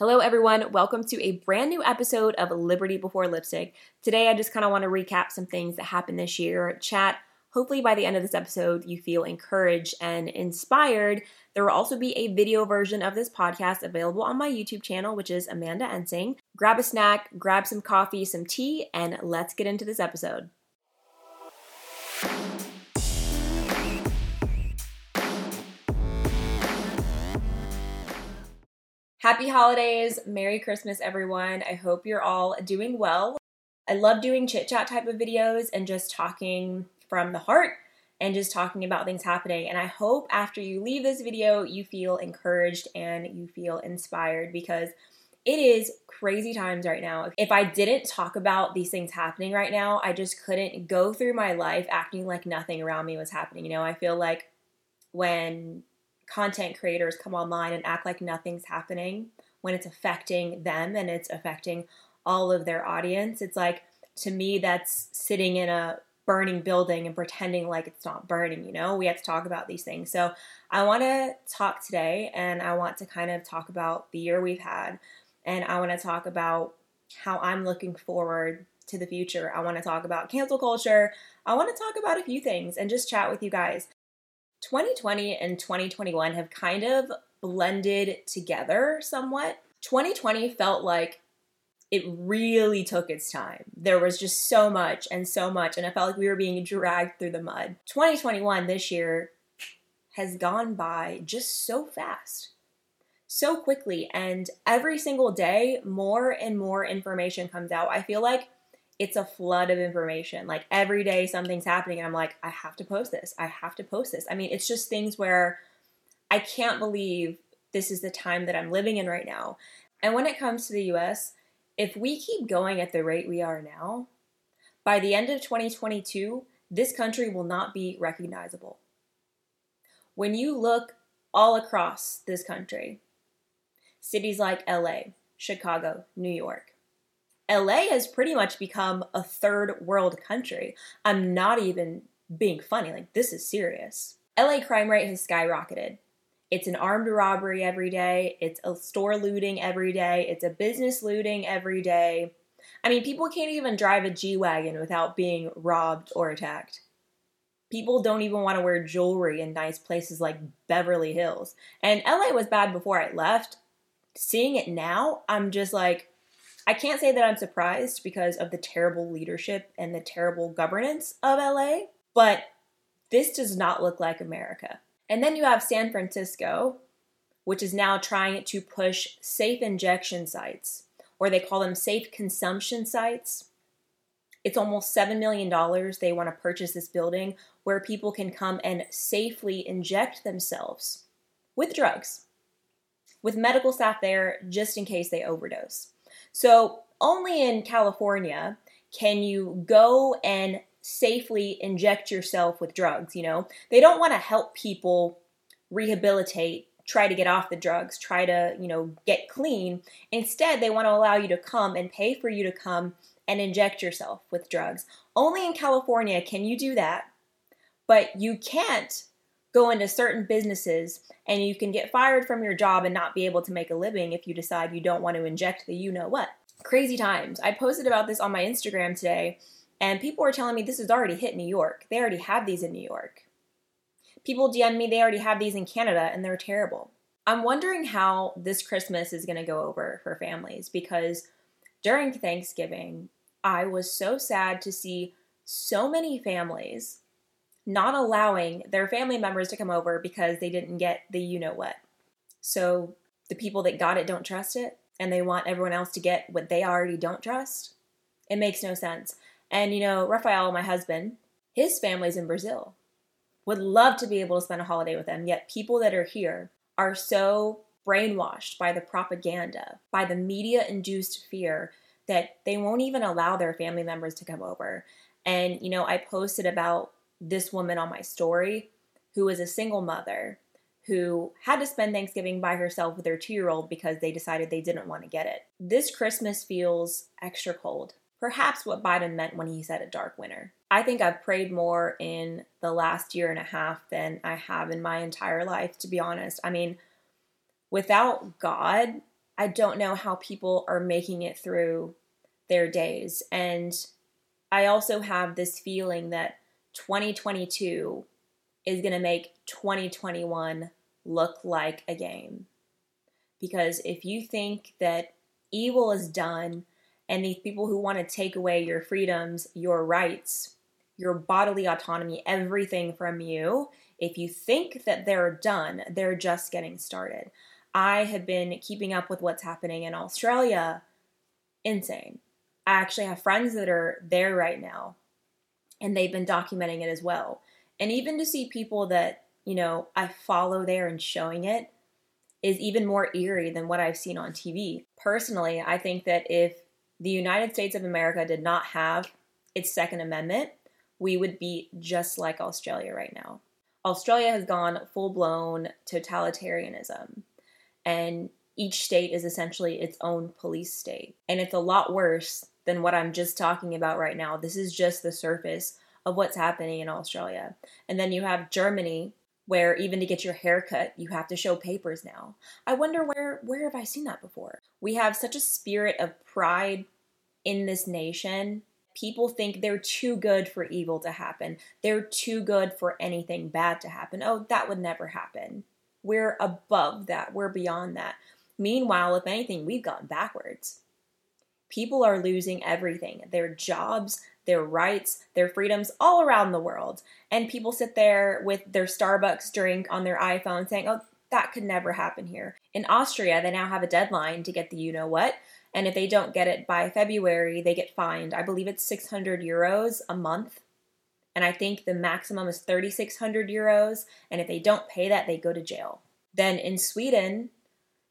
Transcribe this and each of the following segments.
Hello, everyone. Welcome to a brand new episode of Liberty Before Lipstick. Today, I just kind of want to recap some things that happened this year, chat. Hopefully, by the end of this episode, you feel encouraged and inspired. There will also be a video version of this podcast available on my YouTube channel, which is Amanda Ensing. Grab a snack, grab some coffee, some tea, and let's get into this episode. Happy holidays. Merry Christmas, everyone. I hope you're all doing well. I love doing chit chat type of videos and just talking from the heart and just talking about things happening. And I hope after you leave this video, you feel encouraged and you feel inspired because it is crazy times right now. If I didn't talk about these things happening right now, I just couldn't go through my life acting like nothing around me was happening. You know, I feel like when content creators come online and act like nothing's happening when it's affecting them and it's affecting all of their audience. It's like, to me, that's sitting in a burning building and pretending like it's not burning, you know? We have to talk about these things. So, I want to talk today and I want to kind of talk about the year we've had and I want to talk about how I'm looking forward to the future. I want to talk about cancel culture. I want to talk about a few things and just chat with you guys. 2020 and 2021 have kind of blended together somewhat. 2020 felt like it really took its time. There was just so much and so much, and I felt like we were being dragged through the mud. 2021 this year has gone by just so fast, so quickly, and every single day, more and more information comes out. I feel like it's a flood of information. Like every day something's happening and I'm like, I have to post this. I have to post this. I mean, it's just things where I can't believe this is the time that I'm living in right now. And when it comes to the US, if we keep going at the rate we are now, by the end of 2022, this country will not be recognizable. When you look all across this country, cities like LA, Chicago, New York, LA has pretty much become a third world country. I'm not even being funny, like, this is serious. LA crime rate has skyrocketed. It's an armed robbery every day, it's a store looting every day, it's a business looting every day. I mean, people can't even drive a G Wagon without being robbed or attacked. People don't even want to wear jewelry in nice places like Beverly Hills. And LA was bad before I left. Seeing it now, I'm just like, I can't say that I'm surprised because of the terrible leadership and the terrible governance of LA, but this does not look like America. And then you have San Francisco, which is now trying to push safe injection sites, or they call them safe consumption sites. It's almost $7 million they want to purchase this building where people can come and safely inject themselves with drugs, with medical staff there just in case they overdose. So only in California can you go and safely inject yourself with drugs, you know? They don't want to help people rehabilitate, try to get off the drugs, try to, you know, get clean. Instead, they want to allow you to come and pay for you to come and inject yourself with drugs. Only in California can you do that. But you can't go into certain businesses and you can get fired from your job and not be able to make a living if you decide you don't want to inject the you know what. Crazy times. I posted about this on my Instagram today and people were telling me this has already hit New York. They already have these in New York. People DM me they already have these in Canada and they're terrible. I'm wondering how this Christmas is going to go over for families because during Thanksgiving, I was so sad to see so many families not allowing their family members to come over because they didn't get the you know what. So the people that got it don't trust it, and they want everyone else to get what they already don't trust. It makes no sense. And you know, Rafael, my husband, his family's in Brazil. Would love to be able to spend a holiday with them, yet people that are here are so brainwashed by the propaganda, by the media induced fear that they won't even allow their family members to come over. And, you know, I posted about this woman on my story who is a single mother who had to spend Thanksgiving by herself with her two year old because they decided they didn't want to get it. This Christmas feels extra cold. Perhaps what Biden meant when he said a dark winter. I think I've prayed more in the last year and a half than I have in my entire life, to be honest. I mean, without God, I don't know how people are making it through their days. And I also have this feeling that 2022 is going to make 2021 look like a game. Because if you think that evil is done and these people who want to take away your freedoms, your rights, your bodily autonomy, everything from you, if you think that they're done, they're just getting started. I have been keeping up with what's happening in Australia. Insane. I actually have friends that are there right now and they've been documenting it as well. And even to see people that, you know, I follow there and showing it is even more eerie than what I've seen on TV. Personally, I think that if the United States of America did not have its Second Amendment, we would be just like Australia right now. Australia has gone full blown totalitarianism, and each state is essentially its own police state. And it's a lot worse than what I'm just talking about right now. This is just the surface of what's happening in Australia. And then you have Germany, where even to get your hair cut, you have to show papers now. I wonder where where have I seen that before? We have such a spirit of pride in this nation. People think they're too good for evil to happen. They're too good for anything bad to happen. Oh, that would never happen. We're above that. We're beyond that. Meanwhile, if anything, we've gone backwards people are losing everything their jobs, their rights, their freedoms all around the world. And people sit there with their Starbucks drink on their iPhone saying, oh, that could never happen here. In Austria, they now have a deadline to get the you know what. And if they don't get it by February, they get fined. I believe it's 600 euros a month. And I think the maximum is 3,600 euros. And if they don't pay that, they go to jail. Then in Sweden,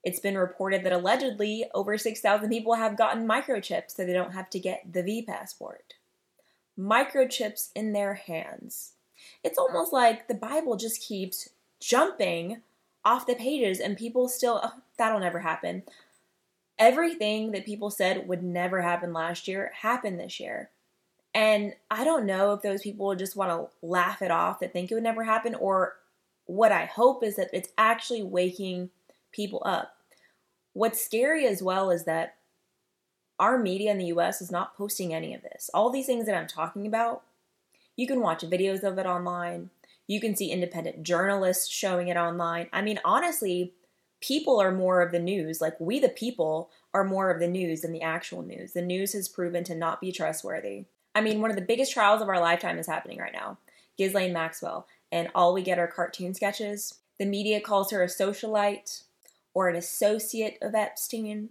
it's been reported that allegedly over 6,000 people have gotten microchips so they don't have to get the V passport. Microchips in their hands. It's almost like the Bible just keeps jumping off the pages and people still, oh, that'll never happen. Everything that people said would never happen last year happened this year. And I don't know if those people just want to laugh it off that think it would never happen, or what I hope is that it's actually waking people up. What's scary as well is that our media in the US is not posting any of this. All these things that I'm talking about, you can watch videos of it online. You can see independent journalists showing it online. I mean, honestly, people are more of the news. Like, we, the people, are more of the news than the actual news. The news has proven to not be trustworthy. I mean, one of the biggest trials of our lifetime is happening right now Ghislaine Maxwell, and all we get are cartoon sketches. The media calls her a socialite or an associate of Epstein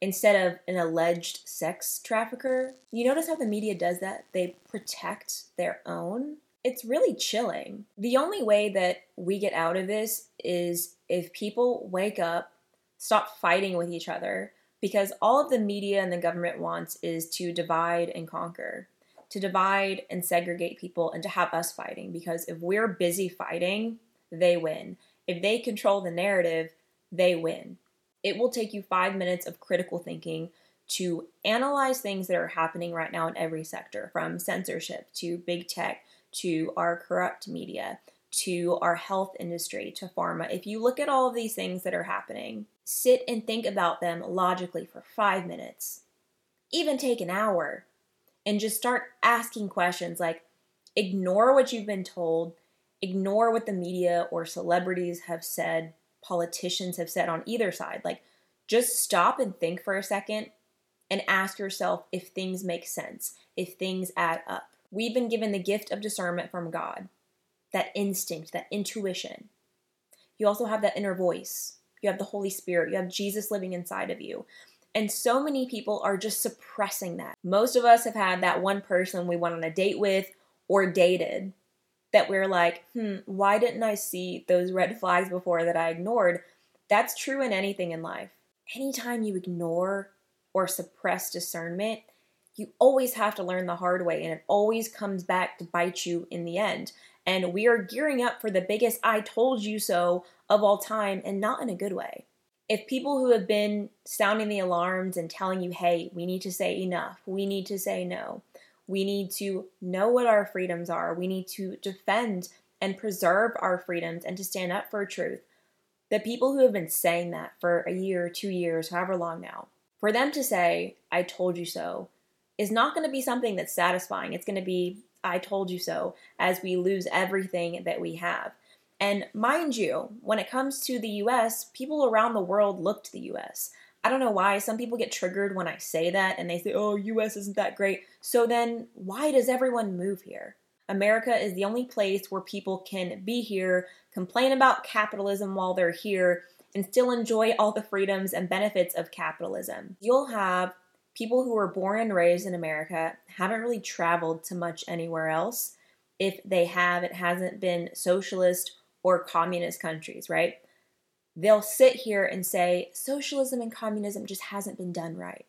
instead of an alleged sex trafficker. You notice how the media does that? They protect their own. It's really chilling. The only way that we get out of this is if people wake up, stop fighting with each other, because all of the media and the government wants is to divide and conquer, to divide and segregate people, and to have us fighting. Because if we're busy fighting, they win. If they control the narrative, they win. It will take you five minutes of critical thinking to analyze things that are happening right now in every sector, from censorship to big tech to our corrupt media to our health industry to pharma. If you look at all of these things that are happening, sit and think about them logically for five minutes, even take an hour, and just start asking questions like ignore what you've been told, ignore what the media or celebrities have said politicians have said on either side. Like, just stop and think for a second and ask yourself if things make sense, if things add up. We've been given the gift of discernment from God, that instinct, that intuition. You also have that inner voice. You have the Holy Spirit. You have Jesus living inside of you. And so many people are just suppressing that. Most of us have had that one person we went on a date with or dated that we're like, hmm, why didn't I see those red flags before that I ignored? That's true in anything in life. Anytime you ignore or suppress discernment, you always have to learn the hard way and it always comes back to bite you in the end. And we are gearing up for the biggest I told you so of all time and not in a good way. If people who have been sounding the alarms and telling you, hey, we need to say enough, we need to say no, we need to know what our freedoms are. We need to defend and preserve our freedoms and to stand up for truth. The people who have been saying that for a year, two years, however long now, for them to say, I told you so, is not going to be something that's satisfying. It's going to be, I told you so, as we lose everything that we have. And mind you, when it comes to the US, people around the world look to the US. I don't know why. Some people get triggered when I say that and they say, oh, US isn't that great. So then, why does everyone move here? America is the only place where people can be here, complain about capitalism while they're here, and still enjoy all the freedoms and benefits of capitalism. You'll have people who were born and raised in America, haven't really traveled to much anywhere else. If they have, it hasn't been socialist or communist countries, right? They'll sit here and say, socialism and communism just hasn't been done right.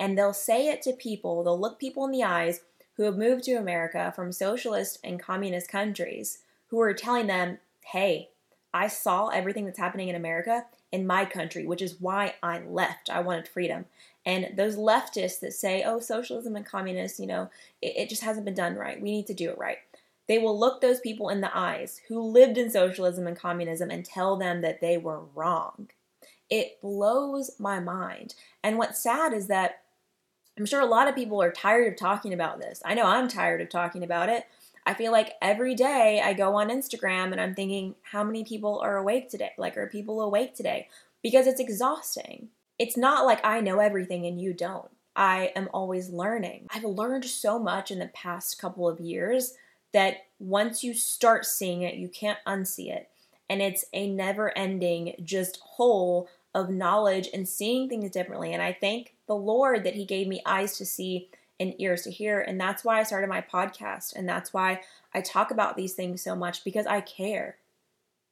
And they'll say it to people, they'll look people in the eyes who have moved to America from socialist and communist countries who are telling them, hey, I saw everything that's happening in America in my country, which is why I left. I wanted freedom. And those leftists that say, oh, socialism and communists, you know, it, it, just hasn't been done right. We need to do it right. They will look those people in the eyes who lived in socialism and communism and tell them that they were wrong. It blows my mind. And what's sad is that I'm sure a lot of people are tired of talking about this. I know I'm tired of talking about it. I feel like every day I go on Instagram and I'm thinking, how many people are awake today? Like, are people awake today? Because it's exhausting. It's not like I know everything and you don't. I am always learning. I've learned so much in the past couple of years that once you start seeing it, you can't unsee it. And it's a never ending, just hole of knowledge and seeing things differently. And I thank the Lord that He gave me eyes to see and ears to hear. And that's why I started my podcast. And that's why I talk about these things so much because I care.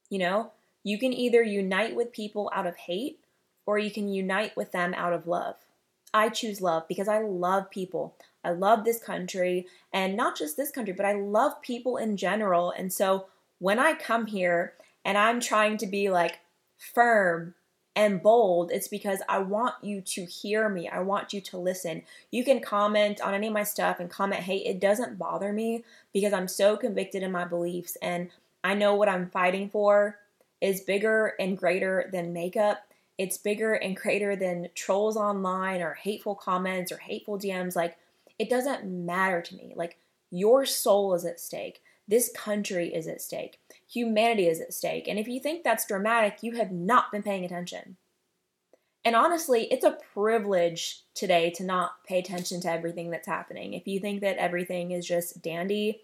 You know, you can either unite with people out of hate or you can unite with them out of love. I choose love because I love people. I love this country and not just this country, but I love people in general. And so when I come here and I'm trying to be like firm and bold, it's because I want you to hear me. I want you to listen. You can comment on any of my stuff and comment, hey, it doesn't bother me because I'm so convicted in my beliefs and I know what I'm fighting for is bigger and greater than makeup. It's bigger and greater than trolls online or hateful comments or hateful DMs. Like, it doesn't matter to me. Like, your soul is at stake. This country is at stake. Humanity is at stake. And if you think that's dramatic, you have not been paying attention. And honestly, it's a privilege today to not pay attention to everything that's happening. If you think that everything is just dandy,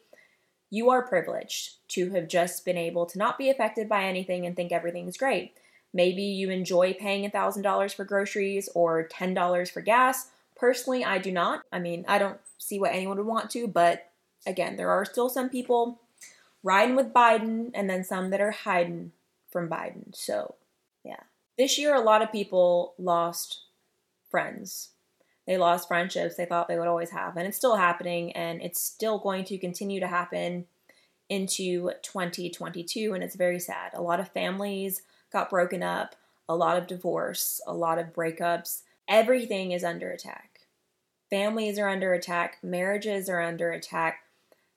you are privileged to have just been able to not be affected by anything and think everything is great. Maybe you enjoy paying $1,000 for groceries or $10 for gas. Personally, I do not. I mean, I don't see what anyone would want to, but again, there are still some people riding with Biden and then some that are hiding from Biden. So, yeah. This year, a lot of people lost friends. They lost friendships they thought they would always have. And it's still happening, and it's still going to continue to happen into 2022. And it's very sad. A lot of families got broken up, a lot of divorce, a lot of breakups. Everything is under attack. Families are under attack, marriages are under attack,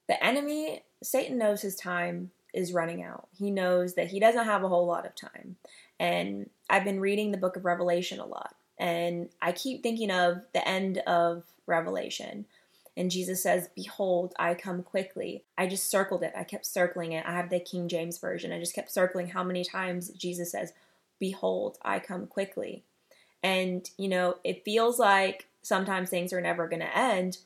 the enemy, Satan knows his time is running out. He knows that he doesn't have a whole lot of time. And I've been reading the book of Revelation a lot. And I keep thinking of the end of Revelation. And Jesus says, Behold, I come quickly. I just circled it. I kept circling it. I have the King James Version. I just kept circling how many times Jesus says, Behold, I come quickly. And, you know, it feels like sometimes things are never going to end,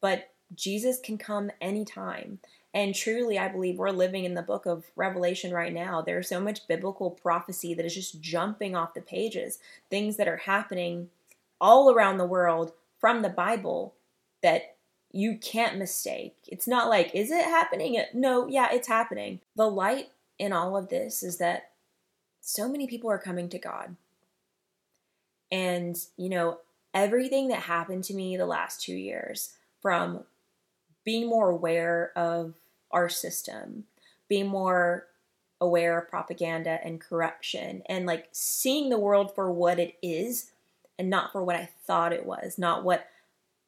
but Jesus can come anytime. And truly, I believe we're living in the book of Revelation right now. There's so much biblical prophecy that is just jumping off the pages, things that are happening all around the world from the Bible that you can't mistake. It's not like, is it happening? No, yeah, it's happening. The light in all of this is that so many people are coming to God. And, you know, everything that happened to me the last two years from being more aware of our system, being more aware of propaganda and corruption, and like seeing the world for what it is and not for what I thought it was, not what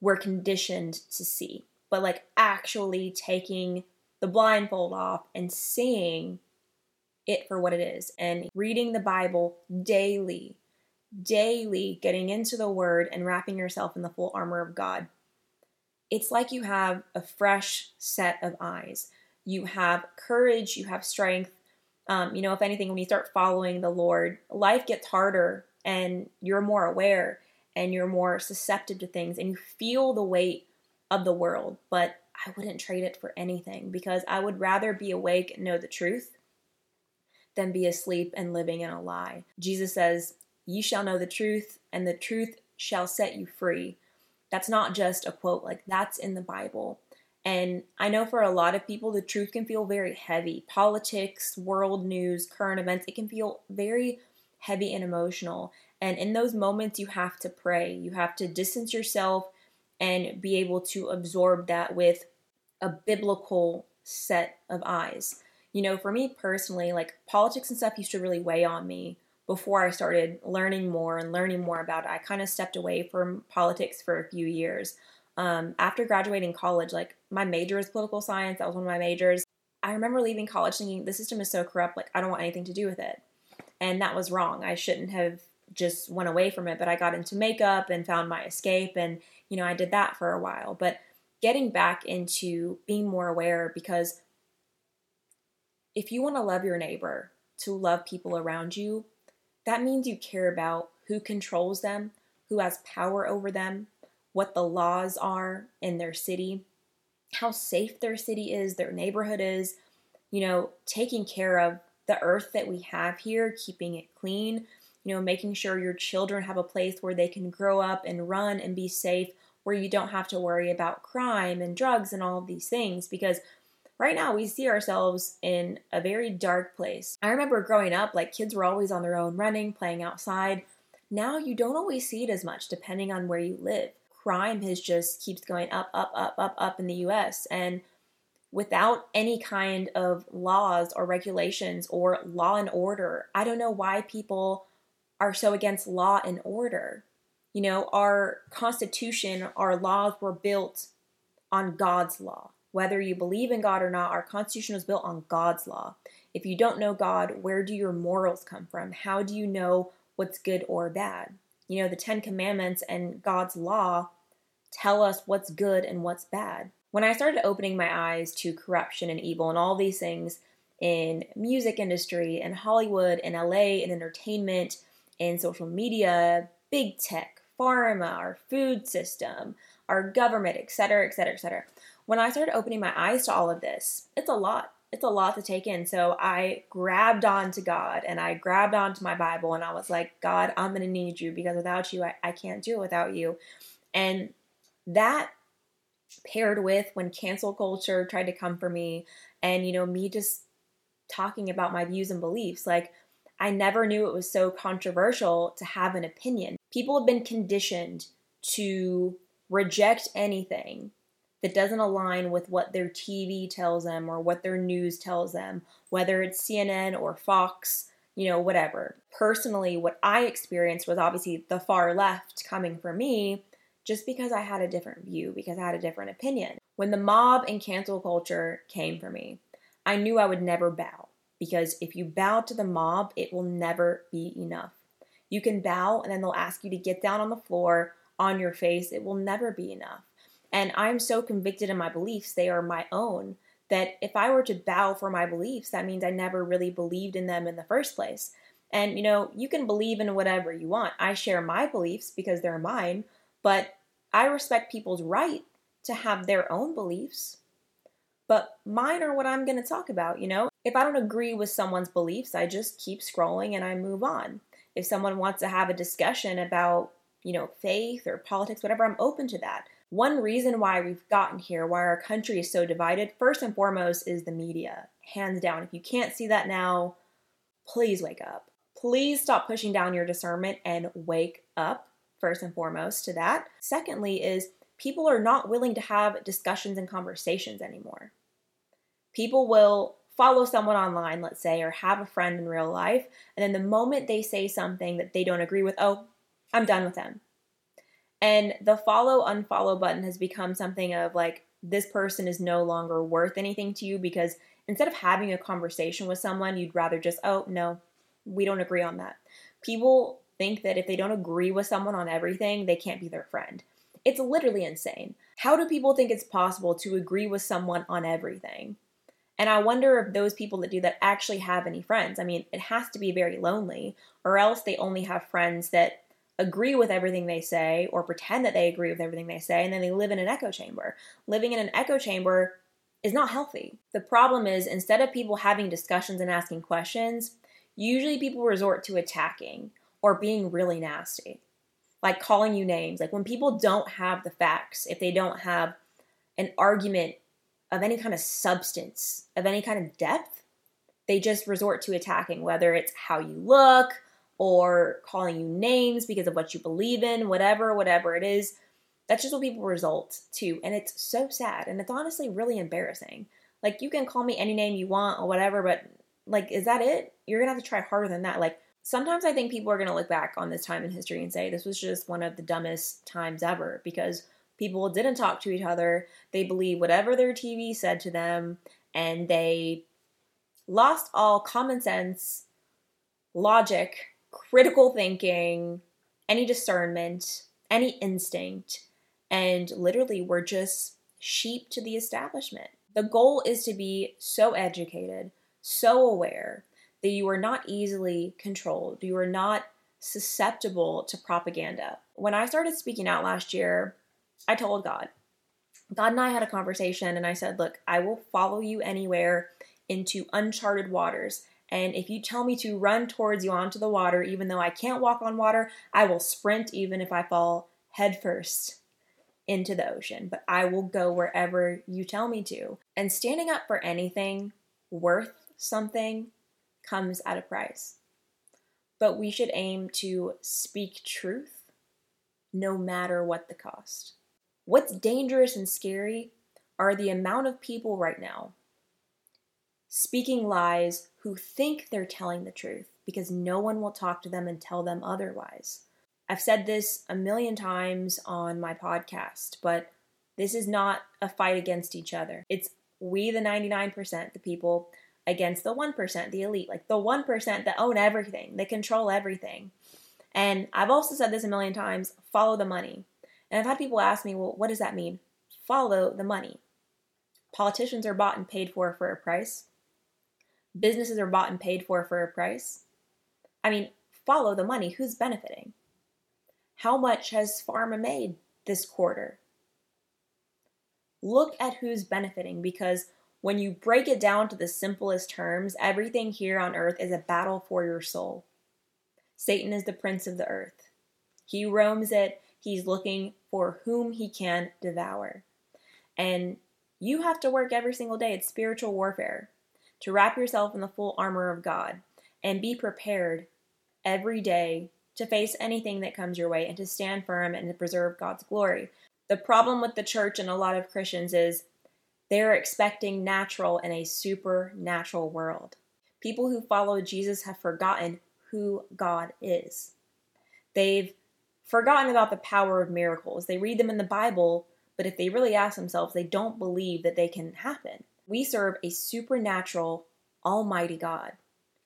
we're conditioned to see, but like actually taking the blindfold off and seeing it for what it is and reading the Bible daily, daily, getting into the Word and wrapping yourself in the full armor of God. It's like you have a fresh set of eyes. You have courage, you have strength. Um, you know, if anything, when you start following the Lord, life gets harder and you're more aware and you're more susceptible to things and you feel the weight of the world. But I wouldn't trade it for anything because I would rather be awake and know the truth than be asleep and living in a lie. Jesus says, "You shall know the truth, and the truth shall set you free. That's not just a quote, like, that's in the Bible. And I know for a lot of people, the truth can feel very heavy. Politics, world news, current events, it can feel very heavy and emotional. And in those moments, you have to pray. You have to distance yourself and be able to absorb that with a biblical set of eyes. You know, for me personally, like politics and stuff used to really weigh on me before I started learning more and learning more about it. I kind of stepped away from politics for a few years. Um, after graduating college, like my major is political science, that was one of my majors. I remember leaving college thinking the system is so corrupt, like I don't want anything to do with it. And that was wrong. I shouldn't have just went away from it, but I got into makeup and found my escape and you know, I did that for a while. But getting back into being more aware because if you want to love your neighbor, to love people around you, that means you care about who controls them, who has power over them, what the laws are in their city, how safe their city is, their neighborhood is, you know, taking care of the earth that we have here, keeping it clean, you know, making sure your children have a place where they can grow up and run and be safe, where you don't have to worry about crime and drugs and all of these things because right now we see ourselves in a very dark place. I remember growing up, like kids were always on their own running, playing outside. Now you don't always see it as much depending on where you live. Crime has just keeps going up, up, up, up, up in the US. And without any kind of laws or regulations or law and order, I don't know why people are so against law and order. You know, our Constitution, our laws were built on God's law whether you believe in God or not, our Constitution was built on God's law. If you don't know God, where do your morals come from? How do you know what's good or bad? You know, the Ten Commandments and God's law tell us what's good and what's bad. When I started opening my eyes to corruption and evil and all these things in music industry and Hollywood and LA and entertainment and social media, big tech, pharma, our food system, our government, etc., etc., etc when I started opening my eyes to all of this, it's a lot. It's a lot to take in. So I grabbed on to God and I grabbed onto my Bible and I was like, God, I'm going to need you because without you, I, I can't do it without you. And that paired with when cancel culture tried to come for me and, you know, me just talking about my views and beliefs, like, I never knew it was so controversial to have an opinion. People have been conditioned to reject anything that doesn't align with what their TV tells them or what their news tells them, whether it's CNN or Fox, you know, whatever. Personally, what I experienced was obviously the far left coming for me just because I had a different view, because I had a different opinion. When the mob and cancel culture came for me, I knew I would never bow because if you bow to the mob, it will never be enough. You can bow and then they'll ask you to get down on the floor on your face. It will never be enough. And I'm so convicted in my beliefs, they are my own, that if I were to bow for my beliefs, that means I never really believed in them in the first place. And you know, you can believe in whatever you want. I share my beliefs because they're mine, but I respect people's right to have their own beliefs. But mine are what I'm going to talk about, you know? If I don't agree with someone's beliefs, I just keep scrolling and I move on. If someone wants to have a discussion about, you know, faith or politics, whatever, I'm open to that. One reason why we've gotten here, why our country is so divided, first and foremost, is the media. Hands down. If you can't see that now, please wake up. Please stop pushing down your discernment and wake up, first and foremost, to that. Secondly, is people are not willing to have discussions and conversations anymore. People will follow someone online, let's say, or have a friend in real life, and then the moment they say something that they don't agree with, oh, I'm done with them. And the follow unfollow button has become something of like, this person is no longer worth anything to you because instead of having a conversation with someone, you'd rather just, oh, no, we don't agree on that. People think that if they don't agree with someone on everything, they can't be their friend. It's literally insane. How do people think it's possible to agree with someone on everything? And I wonder if those people that do that actually have any friends. I mean, it has to be very lonely, or else they only have friends that agree with everything they say or pretend that they agree with everything they say, and then they live in an echo chamber. Living in an echo chamber is not healthy. The problem is, instead of people having discussions and asking questions, usually people resort to attacking or being really nasty, like calling you names. Like when people don't have the facts, if they don't have an argument of any kind of substance, of any kind of depth, they just resort to attacking, whether it's how you look or calling you names because of what you believe in, whatever, whatever it is. That's just what people result to. And it's so sad. And it's honestly really embarrassing. Like, you can call me any name you want or whatever, but like, is that it? You're gonna have to try harder than that. Like, sometimes I think people are gonna look back on this time in history and say this was just one of the dumbest times ever because people didn't talk to each other. They believed whatever their TV said to them, and they lost all common sense, logic, critical thinking, any discernment, any instinct, and literally we're just sheep to the establishment. The goal is to be so educated, so aware that you are not easily controlled. You are not susceptible to propaganda. When I started speaking out last year, I told God. God and I had a conversation, and I said, Look, I will follow you anywhere into uncharted waters. And if you tell me to run towards you onto the water, even though I can't walk on water, I will sprint even if I fall headfirst into the ocean. But I will go wherever you tell me to. And standing up for anything worth something comes at a price. But we should aim to speak truth no matter what the cost. What's dangerous and scary are the amount of people right now speaking lies who think they're telling the truth because no one will talk to them and tell them otherwise. I've said this a million times on my podcast, but this is not a fight against each other. It's we, the 99%, the people, against the 1%, the elite, like the 1% that own everything, they control everything. And I've also said this a million times follow the money. And I've had people ask me, well, what does that mean? Follow the money. Politicians are bought and paid for for a price. Businesses are bought and paid for for a price. I mean, follow the money. Who's benefiting? How much has pharma made this quarter? Look at who's benefiting because when you break it down to the simplest terms, everything here on earth is a battle for your soul. Satan is the prince of the earth. He roams it, he's looking for whom he can devour. And you have to work every single day. It's spiritual warfare to wrap yourself in the full armor of God and be prepared every day to face anything that comes your way and to stand firm and to preserve God's glory. The problem with the church and a lot of Christians is they're expecting natural in a supernatural world. People who follow Jesus have forgotten who God is. They've forgotten about the power of miracles. They read them in the Bible, but if they really ask themselves, they don't believe that they can happen. We serve a supernatural, almighty God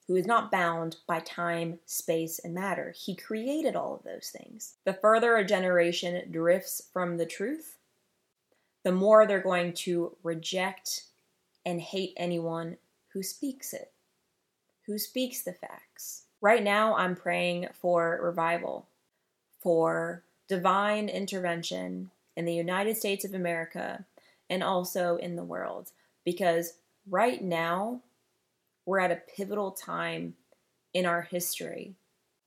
who is not bound by time, space, and matter. He created all of those things. The further a generation drifts from the truth, the more they're going to reject and hate anyone who speaks it, who speaks the facts. Right now, I'm praying for revival, for divine intervention in the United States of America and also in the world because right now we're at a pivotal time in our history.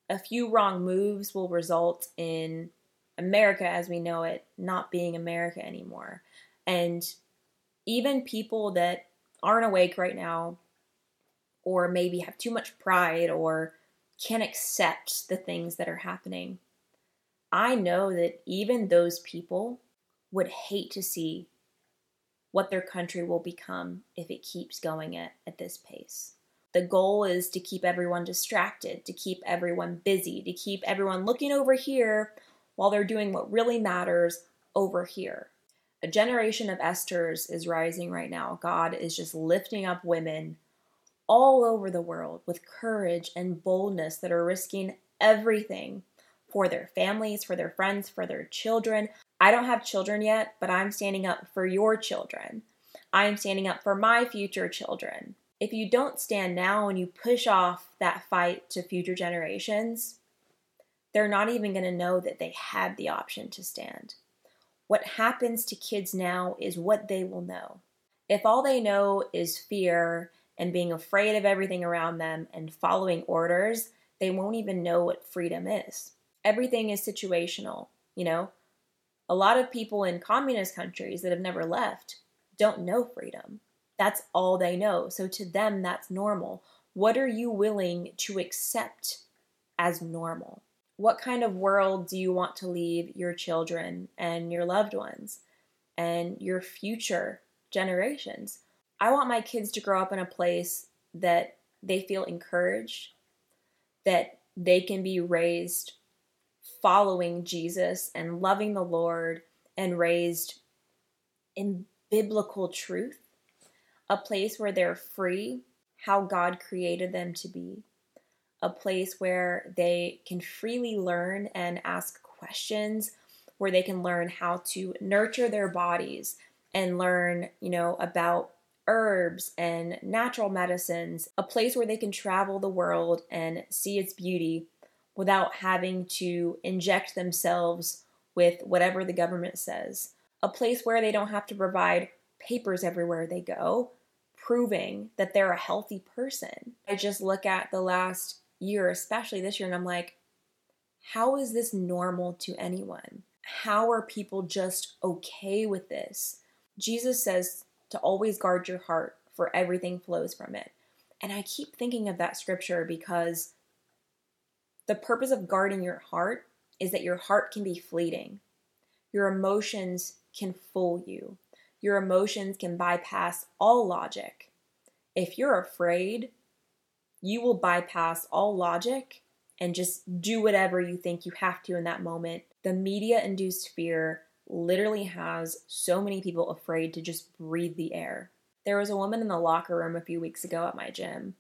A few wrong moves will result in America as we know it not being America anymore. And even people that aren't awake right now, or maybe have too much pride, or can't accept the things that are happening, I know that even those people would hate to see what their country will become if it keeps going at, at this pace. The goal is to keep everyone distracted, to keep everyone busy, to keep everyone looking over here while they're doing what really matters over here. A generation of Esthers is rising right now. God is just lifting up women all over the world with courage and boldness that are risking everything for their families, for their friends, for their children. I don't have children yet, but I'm standing up for your children. I'm standing up for my future children. If you don't stand now and you push off that fight to future generations, they're not even going to know that they had the option to stand. What happens to kids now is what they will know. If all they know is fear and being afraid of everything around them and following orders, they won't even know what freedom is. Everything is situational, you know? A lot of people in communist countries that have never left don't know freedom. That's all they know. So to them, that's normal. What are you willing to accept as normal? What kind of world do you want to leave your children and your loved ones and your future generations? I want my kids to grow up in a place that they feel encouraged, that they can be raised following Jesus and loving the Lord and raised in biblical truth, a place where they're free, how God created them to be, a place where they can freely learn and ask questions, where they can learn how to nurture their bodies and learn, you know, about herbs and natural medicines, a place where they can travel the world and see its beauty without having to inject themselves with whatever the government says, a place where they don't have to provide papers everywhere they go, proving that they're a healthy person. I just look at the last year, especially this year, and I'm like, how is this normal to anyone? How are people just okay with this? Jesus says to always guard your heart, for everything flows from it. And I keep thinking of that scripture because the purpose of guarding your heart is that your heart can be fleeting. Your emotions can fool you. Your emotions can bypass all logic. If you're afraid, you will bypass all logic and just do whatever you think you have to in that moment. The media induced fear literally has so many people afraid to just breathe the air. There was a woman in the locker room a few weeks ago at my gym,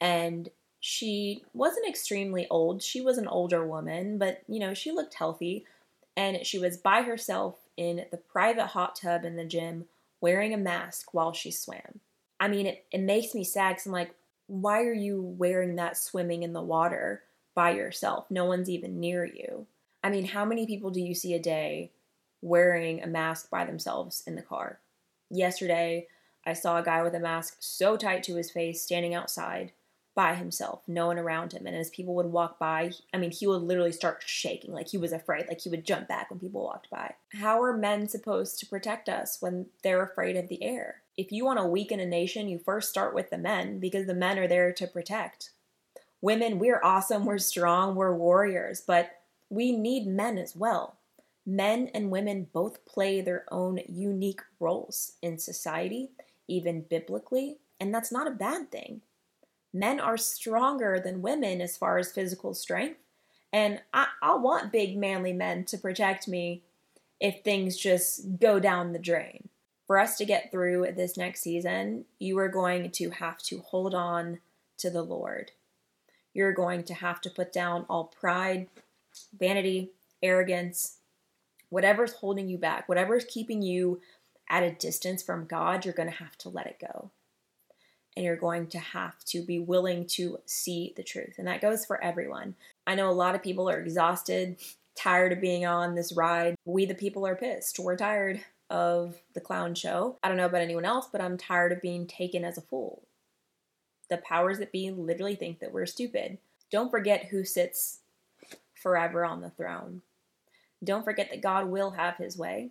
and she wasn't extremely old. She was an older woman, but you know, she looked healthy. And she was by herself in the private hot tub in the gym wearing a mask while she swam. I mean, it, it makes me sad because I'm like, why are you wearing that swimming in the water by yourself? No one's even near you. I mean, how many people do you see a day wearing a mask by themselves in the car. Yesterday, I saw a guy with a mask so tight to his face standing outside by himself, no one around him. And as people would walk by, I mean, he would literally start shaking like he was afraid, like he would jump back when people walked by. How are men supposed to protect us when they're afraid of the air? If you want to weaken a nation, you first start with the men because the men are there to protect. Women, we're awesome, we're strong, we're warriors, but we need men as well men and women both play their own unique roles in society, even biblically, and that's not a bad thing. Men are stronger than women as far as physical strength, and I, I want big, manly men to protect me if things just go down the drain. For us to get through this next season, you are going to have to hold on to the Lord. You're going to have to put down all pride, vanity, arrogance, whatever's holding you back, whatever's keeping you at a distance from God, you're going to have to let it go. And you're going to have to be willing to see the truth. And that goes for everyone. I know a lot of people are exhausted, tired of being on this ride. We, the people, are pissed. We're tired of the clown show. I don't know about anyone else, but I'm tired of being taken as a fool. The powers that be literally think that we're stupid. Don't forget who sits forever on the throne. Don't forget that God will have his way.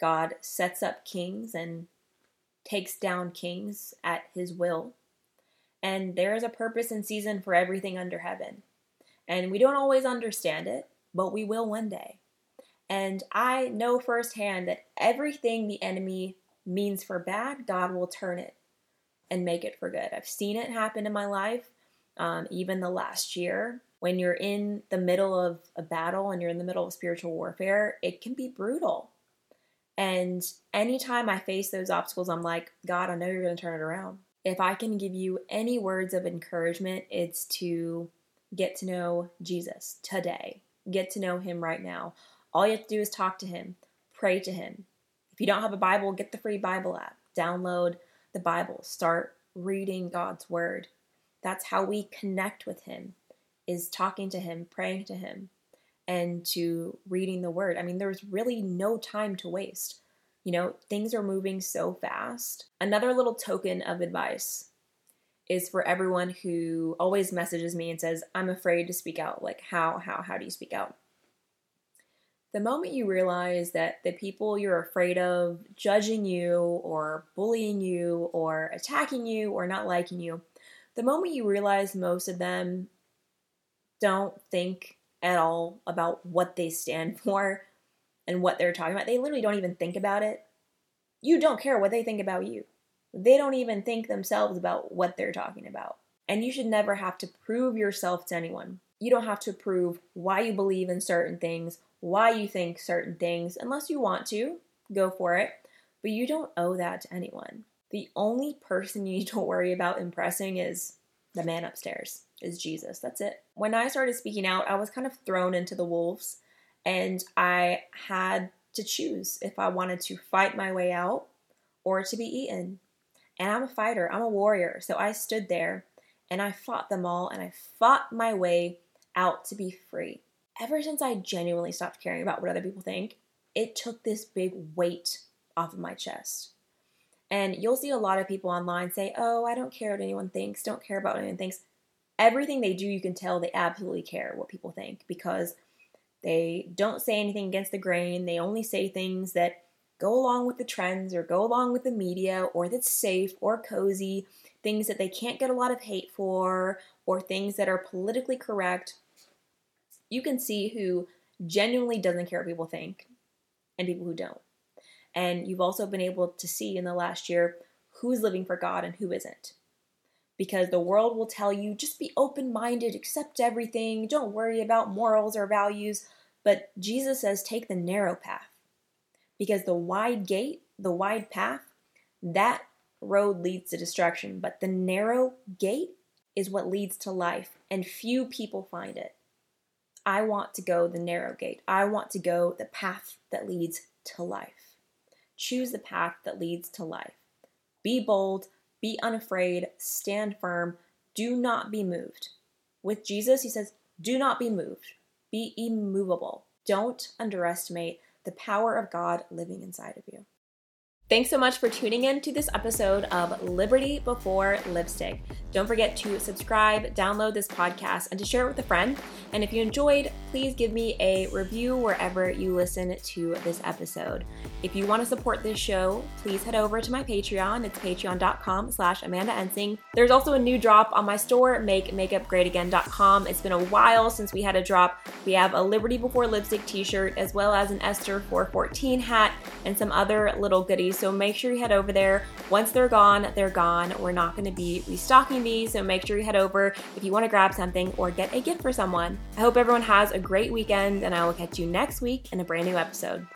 God sets up kings and takes down kings at his will. And there is a purpose and season for everything under heaven. And we don't always understand it, but we will one day. And I know firsthand that everything the enemy means for bad, God will turn it and make it for good. I've seen it happen in my life, um, even the last year when you're in the middle of a battle and you're in the middle of spiritual warfare, it can be brutal. And anytime I face those obstacles, I'm like, God, I know you're going to turn it around. If I can give you any words of encouragement, it's to get to know Jesus today. Get to know him right now. All you have to do is talk to him, pray to him. If you don't have a Bible, get the free Bible app. Download the Bible. Start reading God's word. That's how we connect with him is talking to him, praying to him, and to reading the word. I mean, there's really no time to waste. You know, things are moving so fast. Another little token of advice is for everyone who always messages me and says, I'm afraid to speak out. Like, how, how, how do you speak out? The moment you realize that the people you're afraid of judging you or bullying you or attacking you or not liking you, the moment you realize most of them don't think at all about what they stand for and what they're talking about. They literally don't even think about it. You don't care what they think about you. They don't even think themselves about what they're talking about. And you should never have to prove yourself to anyone. You don't have to prove why you believe in certain things, why you think certain things, unless you want to. Go for it. But you don't owe that to anyone. The only person you need to worry about impressing is the man upstairs is Jesus. That's it. When I started speaking out, I was kind of thrown into the wolves and I had to choose if I wanted to fight my way out or to be eaten. And I'm a fighter, I'm a warrior. So I stood there and I fought them all and I fought my way out to be free. Ever since I genuinely stopped caring about what other people think, it took this big weight off of my chest. And you'll see a lot of people online say, Oh, I don't care what anyone thinks, don't care about what anyone thinks. Everything they do, you can tell they absolutely care what people think because they don't say anything against the grain. They only say things that go along with the trends or go along with the media or that's safe or cozy, things that they can't get a lot of hate for, or things that are politically correct. You can see who genuinely doesn't care what people think and people who don't. And you've also been able to see in the last year who's living for God and who isn't. Because the world will tell you just be open minded, accept everything, don't worry about morals or values. But Jesus says take the narrow path. Because the wide gate, the wide path, that road leads to destruction. But the narrow gate is what leads to life, and few people find it. I want to go the narrow gate. I want to go the path that leads to life. Choose the path that leads to life. Be bold, be unafraid, stand firm, do not be moved. With Jesus, he says, do not be moved, be immovable. Don't underestimate the power of God living inside of you. Thanks so much for tuning in to this episode of Liberty Before Lipstick. Don't forget to subscribe, download this podcast, and to share it with a friend. And if you enjoyed, please give me a review wherever you listen to this episode. If you want to support this show, please head over to my Patreon. It's patreon.com slash Amanda Ensing. There's also a new drop on my store, makemakeupgreatagain.com. It's been a while since we had a drop. We have a Liberty Before Lipstick t-shirt, as well as an Esther 414 hat, and some other little goodies so make sure you head over there. Once they're gone, they're gone. We're not going to be restocking these, so make sure you head over if you want to grab something or get a gift for someone. I hope everyone has a great weekend, and I will catch you next week in a brand new episode.